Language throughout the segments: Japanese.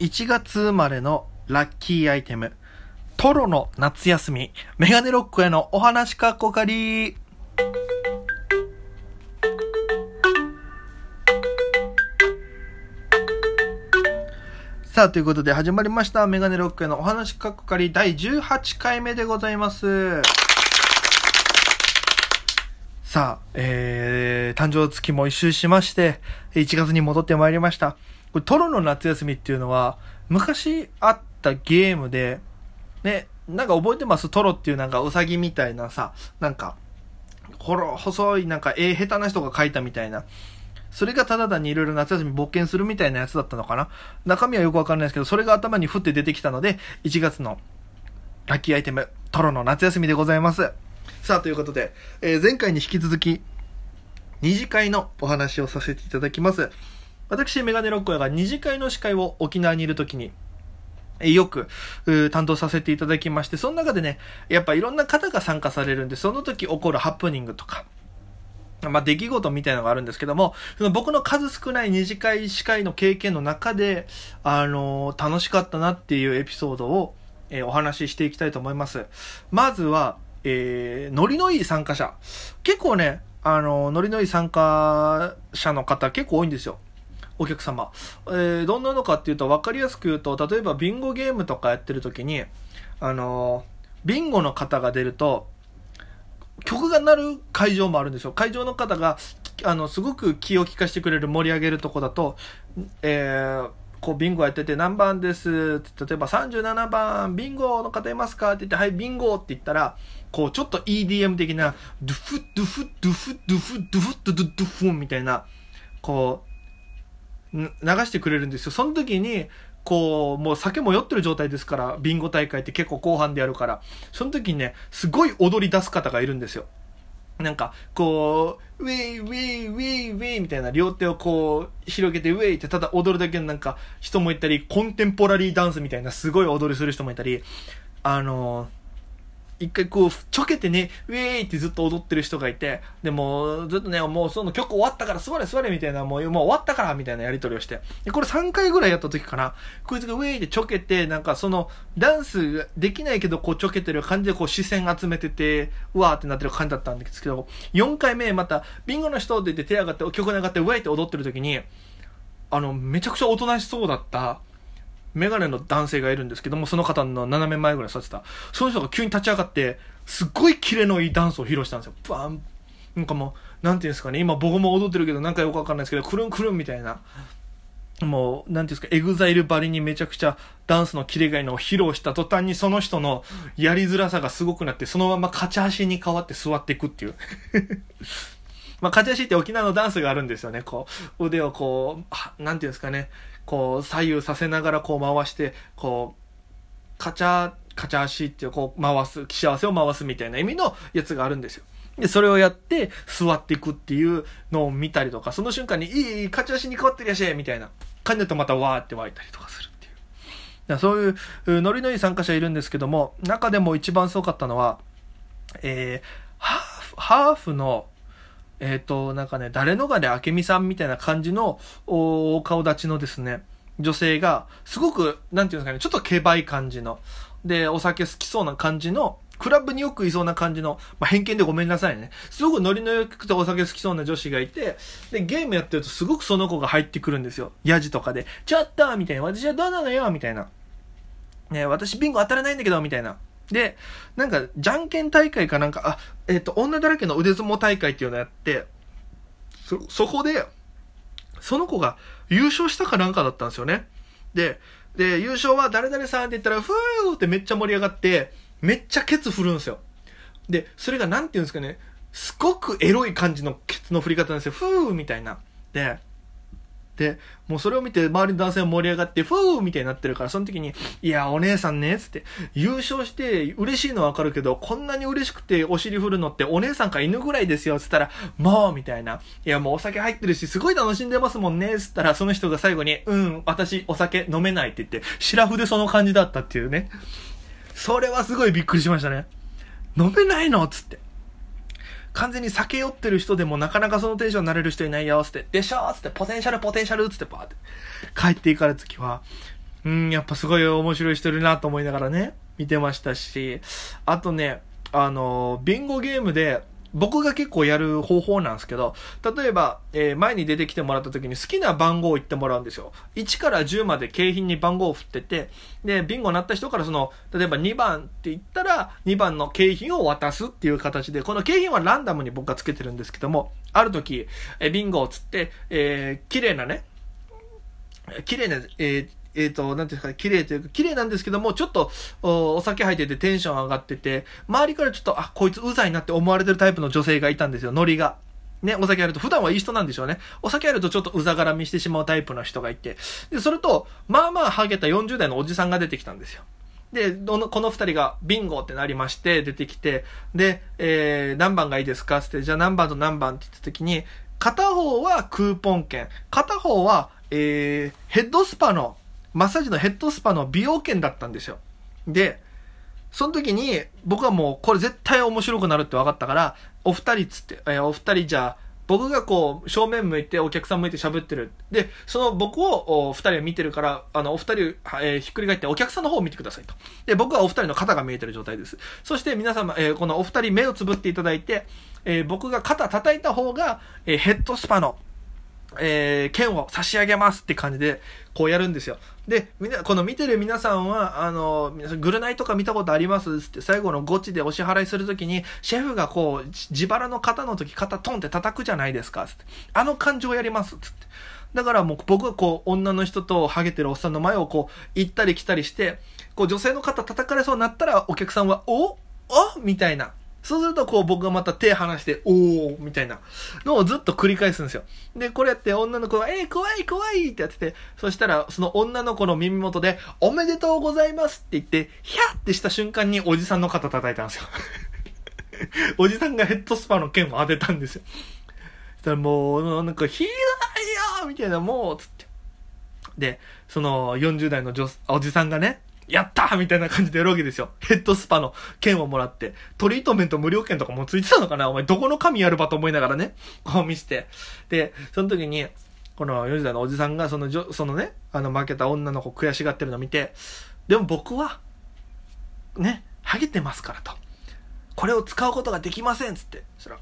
1月生まれのラッキーアイテム、トロの夏休み、メガネロックへのお話かっこかり。さあ、ということで始まりました。メガネロックへのお話かっこかり第18回目でございます。さあ、えー、誕生月も一周しまして、1月に戻ってまいりました。これ、トロの夏休みっていうのは、昔あったゲームで、ね、なんか覚えてます？トロっていうなんかウサギみたいなさ、なんか、ほろ、細いなんか絵下手な人が描いたみたいな。それがただ単にいろいろ夏休み冒険するみたいなやつだったのかな？中身はよくわかんないですけど、それが頭に降って出てきたので、1月のラッキーアイテム、トロの夏休みでございます。さあ、ということで、えー前回に引き続き、二次会のお話をさせていただきます。私、メガネロックヤが二次会の司会を沖縄にいるときに、よく、担当させていただきまして、その中でね、やっぱいろんな方が参加されるんで、その時起こるハプニングとか、まあ、出来事みたいなのがあるんですけども、その僕の数少ない二次会司会の経験の中で、あのー楽しかったなっていうエピソードを、えーお話ししていきたいと思います。まずは、えー、ノリのいい参加者。結構ね、あのーノリのいい参加者の方結構多いんですよ。お客様。えー、どんなのかっていうと、わかりやすく言うと、例えばビンゴゲームとかやってる時に、あのービンゴの方が出ると、曲が鳴る会場もあるんですよ。会場の方が、あの、すごく気を利かしてくれる、盛り上げるとこだと、えー、こう、ビンゴやってて、何番です？って例えば37番、ビンゴの方いますか？って言って、はい、ビンゴって言ったら、こう、ちょっと EDM 的な、ドゥフッドゥフッドゥフッドゥフッドゥフッドゥドゥフンみたいな、こう、流してくれるんですよ。その時に、こう、もう酒も酔ってる状態ですから、ビンゴ大会って結構後半でやるから、その時にね、すごい踊り出す方がいるんですよ。なんか、こう、ウェイウェイウェイウェイみたいな両手をこう、広げてウェイってただ踊るだけのなんか人もいたり、コンテンポラリーダンスみたいなすごい踊りする人もいたり、あの一回こう、ちょけてね、ウェーイってずっと踊ってる人がいて、でも、ずっとね、もうその曲終わったから座れ座れみたいな、もうもう終わったからみたいなやりとりをして。で、これ3回ぐらいやった時かな、こいつがウェーイってちょけて、なんかその、ダンスできないけどこうちょけてる感じでこう視線集めてて、うわーってなってる感じだったんですけど、4回目また、ビンゴの人って言って手上がって、曲上がって、ウェーイって踊ってる時に、あの、めちゃくちゃおとなしそうだった、メガネの男性がいるんですけども、その方の斜め前ぐらい座ってた。その人が急に立ち上がって、すっごいキレのいいダンスを披露したんですよ。バンなんかもう、なんていうんですかね、今僕も踊ってるけど、なんかよくわかんないですけど、くるんくるんみたいな。もう、なんていうんですか、 EXILE ばりにめちゃくちゃダンスのキレがいいのを披露した途端にその人のやりづらさがすごくなって、そのまま勝ち足に変わって座っていくっていう。まあ、勝ち足って沖縄のダンスがあるんですよね。こう、腕をこう、なんていうんですかね、こう、左右させながらこう回して、こう、カチャ、カチャ足っていうこう回す、幸せを回すみたいな意味のやつがあるんですよ。で、それをやって座っていくっていうのを見たりとか、その瞬間に、いい、いい、勝ち足に変わってるやしいみたいな感じだとまたわーって湧いたりとかするっていう。だそういう、ノリのいい参加者いるんですけども、中でも一番すごかったのは、えー、ハーフ、ハーフの、えっ、と、なんかね、誰のがで明美さんみたいな感じの、おお顔立ちのですね、女性が、すごく、なんていうんですかね、ちょっとケバい感じの、で、お酒好きそうな感じの、クラブによくいそうな感じの、まあ、偏見でごめんなさいね。すごくノリの良くてお酒好きそうな女子がいて、で、ゲームやってるとすごくその子が入ってくるんですよ。ヤジとかで、ちょっとみたいな、私はどうなのよみたいな。ね私ビンゴ当たらないんだけど、みたいな。で、なんか、じゃんけん大会かなんか、あ、えっ、と、女だらけの腕相撲大会っていうのやって、そ、そこで、その子が優勝したかなんかだったんですよね。で、で、優勝は誰々さんって言ったら、ふーってめっちゃ盛り上がって、めっちゃケツ振るんですよ。で、それがなんていうんですかね、すごくエロい感じのケツの振り方なんですよ。ふーみたいな。で、で、もうそれを見て周りの男性も盛り上がって、ふーみたいになってるから、その時に、いや、お姉さんね、つって、優勝して嬉しいのはわかるけど、こんなに嬉しくてお尻振るのってお姉さんか犬ぐらいですよ、つったら、もう、みたいな。いや、もうお酒入ってるし、すごい楽しんでますもんね、つったら、その人が最後に、うん、私お酒飲めないって言って、シラフでその感じだったっていうね。それはすごいびっくりしましたね。飲めないの？つって。完全に酒酔ってる人でもなかなかそのテンションになれる人いないよ、つって、でしょつって、ポテンシャル、ポテンシャルつって、バーって。帰っていかれた時は、うん、やっぱすごい面白い人いるなと思いながらね、見てましたし、あとね、あの、ビンゴゲームで、僕が結構やる方法なんですけど、例えば、えー、前に出てきてもらった時に好きな番号を言ってもらうんですよ。1から10まで景品に番号を振ってて、で、ビンゴになった人からその、例えば2番って言ったら、2番の景品を渡すっていう形で、この景品はランダムに僕がつけてるんですけども、ある時、えー、ビンゴをつって、えー、綺麗なね、綺麗な、えー、えっ、ー、と、なんていうんですかね、綺麗というか、綺麗なんですけども、ちょっとお、お酒入っててテンション上がってて、周りからちょっと、あ、こいつうざいなって思われてるタイプの女性がいたんですよ、ノリが。ね、お酒やると、普段はいい人なんでしょうね。お酒やるとちょっとうざがらみしてしまうタイプの人がいて。で、それと、まあまあハゲた40代のおじさんが出てきたんですよ。で、この二人がビンゴってなりまして、出てきて、で、えー、何番がいいですかって、じゃあ何番と何番って言った時に、片方はクーポン券、片方は、えー、ヘッドスパのマッサージのヘッドスパの美容券だったんですよ。で、その時に僕はもうこれ絶対面白くなるって分かったから、お二人つって、えー、お二人じゃあ、僕がこう、正面向いて、お客さん向いて喋ってる。で、その僕をお二人は見てるから、あの、お二人、えー、ひっくり返ってお客さんの方を見てくださいと。で、僕はお二人の肩が見えてる状態です。そして皆様、えー、このお二人目をつぶっていただいて、え、僕が肩叩いた方が、えヘッドスパの、え剣を差し上げますって感じで、こうやるんですよ。で、みんな、この見てる皆さんは、あの、皆さん、グルナイとか見たことありますって、最後のゴチでお支払いするときに、シェフがこう、自腹の肩の時、肩トンって叩くじゃないですかつって。あの感情をやりますつって。だからもう僕はこう、女の人とハゲてるおっさんの前をこう、行ったり来たりして、こう、女性の肩叩かれそうになったら、お客さんは、おおみたいな。そうすると、こう、僕がまた手離して、おーみたいなのをずっと繰り返すんですよ。で、これやって女の子が、えー、怖い怖いってやってて、そしたら、その女の子の耳元で、おめでとうございますって言って、ヒャーってした瞬間におじさんの肩叩いたんですよ。おじさんがヘッドスパの剣を当てたんですよ。そしたらもう、なんか、ひどいよみたいな、もう、つって。で、その40代の女おじさんがね、やったーみたいな感じでやるわけですよ。ヘッドスパの券をもらって。トリートメント無料券とかもついてたのかな？お前どこの神やるばと思いながらね、こう見せて。で、その時に、この40代のおじさんが、その、そのね、あの負けた女の子悔しがってるのを見て、でも僕は、ね、ハゲてますからと。これを使うことができませんつって。そら。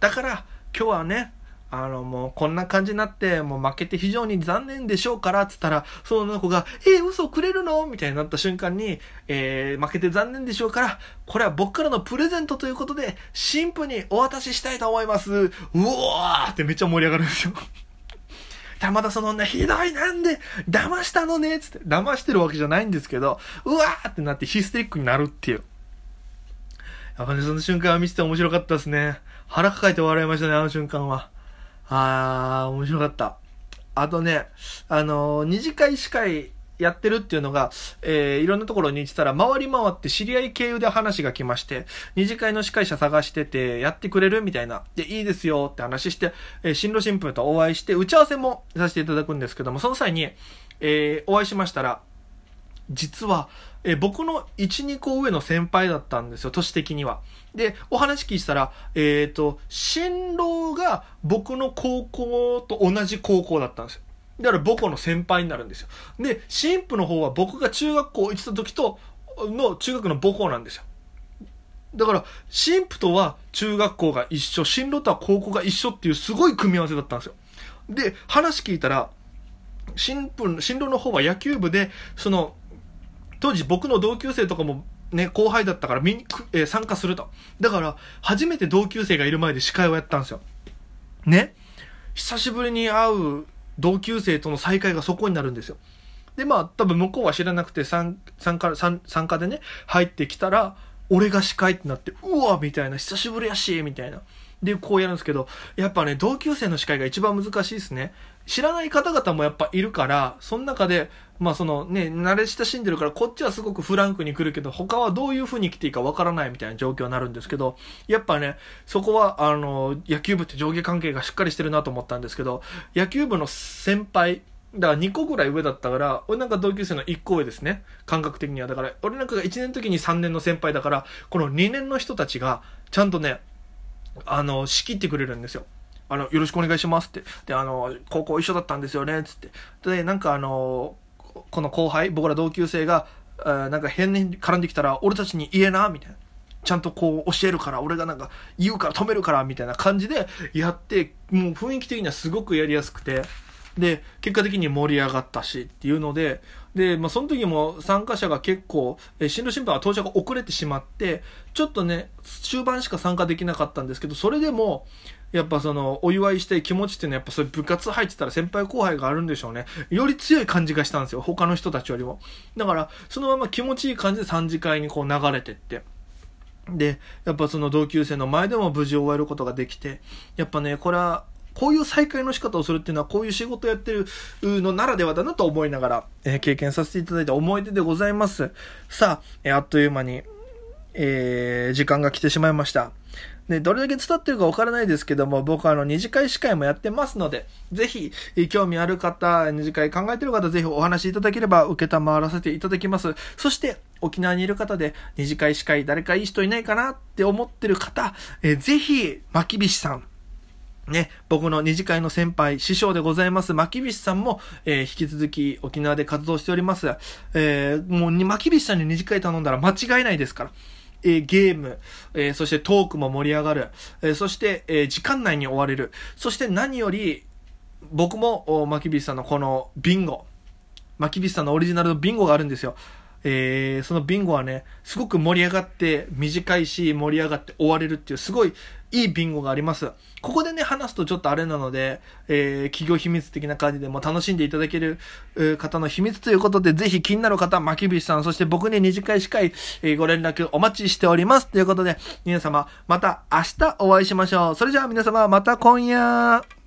だから、今日はね、あの、もうこんな感じになって、もう負けて非常に残念でしょうから、つったら、その子が、えー、嘘くれるの？みたいになった瞬間に、えー、負けて残念でしょうから、これは僕からのプレゼントということで、新婦にお渡ししたいと思います。うわーってめっちゃ盛り上がるんですよ。たまたその女、ひどいなんで、騙したのねつって、騙してるわけじゃないんですけど、うわーってなってヒステリックになるっていう。やっぱね、その瞬間は見せて面白かったですね。腹抱えて笑いましたね、あの瞬間は。あー、面白かった。あとね、あのー、二次会司会やってるっていうのが、えー、いろんなところに行ってたら、回り回って知り合い経由で話が来まして、二次会の司会者探してて、やってくれるみたいな。で、いいですよって話して、えー、新郎新婦とお会いして、打ち合わせもさせていただくんですけども、その際に、えー、お会いしましたら、実は、え僕の1、2個上の先輩だったんですよ、年的には。で、お話聞いたら、えっ、ー、と、新郎が僕の高校と同じ高校だったんですよ。だから母校の先輩になるんですよ。で、新婦の方は僕が中学校行ってた時と、の中学の母校なんですよ。だから、新婦とは中学校が一緒、新郎とは高校が一緒っていうすごい組み合わせだったんですよ。で、話聞いたら、新婦、新郎の方は野球部で、その、当時僕の同級生とかもね、後輩だったから見に、えー、参加すると。だから、初めて同級生がいる前で司会をやったんですよ。ね？久しぶりに会う同級生との再会がそこになるんですよ。で、まあ、多分向こうは知らなくて参加、参加でね、入ってきたら、俺が司会ってなって、うわみたいな、久しぶりやしみたいな。で、こうやるんですけど、やっぱね、同級生の司会が一番難しいですね。知らない方々もやっぱいるから、その中で、まあそのね、慣れ親しんでるから、こっちはすごくフランクに来るけど、他はどういう風に来ていいかわからないみたいな状況になるんですけど、やっぱね、そこは、あの、野球部って上下関係がしっかりしてるなと思ったんですけど、野球部の先輩、だから2個ぐらい上だったから、俺なんか同級生の1個上ですね。感覚的には。だから、俺なんかが1年の時に3年の先輩だから、この2年の人たちが、ちゃんとね、あの、仕切ってくれるんですよ。あの、よろしくお願いしますって。で、あの、高校一緒だったんですよね、つって。で、なんかあの、この後輩、僕ら同級生が、あなんか変に絡んできたら、俺たちに言えな、みたいな。ちゃんとこう教えるから、俺がなんか言うから止めるから、みたいな感じでやって、もう雰囲気的にはすごくやりやすくて、で、結果的に盛り上がったしっていうので、で、まあ、その時も参加者が結構、え新郎新婦は到着遅れてしまって、ちょっとね、終盤しか参加できなかったんですけど、それでも、やっぱその、お祝いして気持ちっていうのはやっぱそういう部活入ってたら先輩後輩があるんでしょうね。より強い感じがしたんですよ。他の人たちよりも。だから、そのまま気持ちいい感じで3次会にこう流れてって。で、やっぱその同級生の前でも無事終えることができて、やっぱね、これはこういう再会の仕方をするっていうのは、こういう仕事をやってるのならではだなと思いながら、えー、経験させていただいた思い出でございます。さあ、えー、あっという間に、えー、時間が来てしまいました。で、どれだけ伝ってるかわからないですけども、僕はあの、二次会司会もやってますので、ぜひ、興味ある方、二次会考えてる方、ぜひお話しいただければ、受けたまわらせていただきます。そして、沖縄にいる方で、二次会司会、誰かいい人いないかなって思ってる方、えー、ぜひ、巻きびしさん、ね、僕の二次会の先輩、師匠でございます、巻きさんも、えー、引き続き沖縄で活動しております。えー、もう、巻きさんに二次会頼んだら間違いないですから。えー、ゲーム、えー、そしてトークも盛り上がる、えー、そして、え時間内に終われる。そして何より、僕も、巻きさんのこのビンゴ、巻きさんのオリジナルのビンゴがあるんですよ。えー、そのビンゴはね、すごく盛り上がって短いし盛り上がって終われるっていうすごいいいビンゴがあります。ここでね、話すとちょっとあれなので、えー、企業秘密的な感じでも楽しんでいただける、方の秘密ということで、ぜひ気になる方、巻きさん、そして僕に二次会司会、えー、ご連絡お待ちしております。ということで、皆様、また明日お会いしましょう。それじゃあ皆様、また今夜。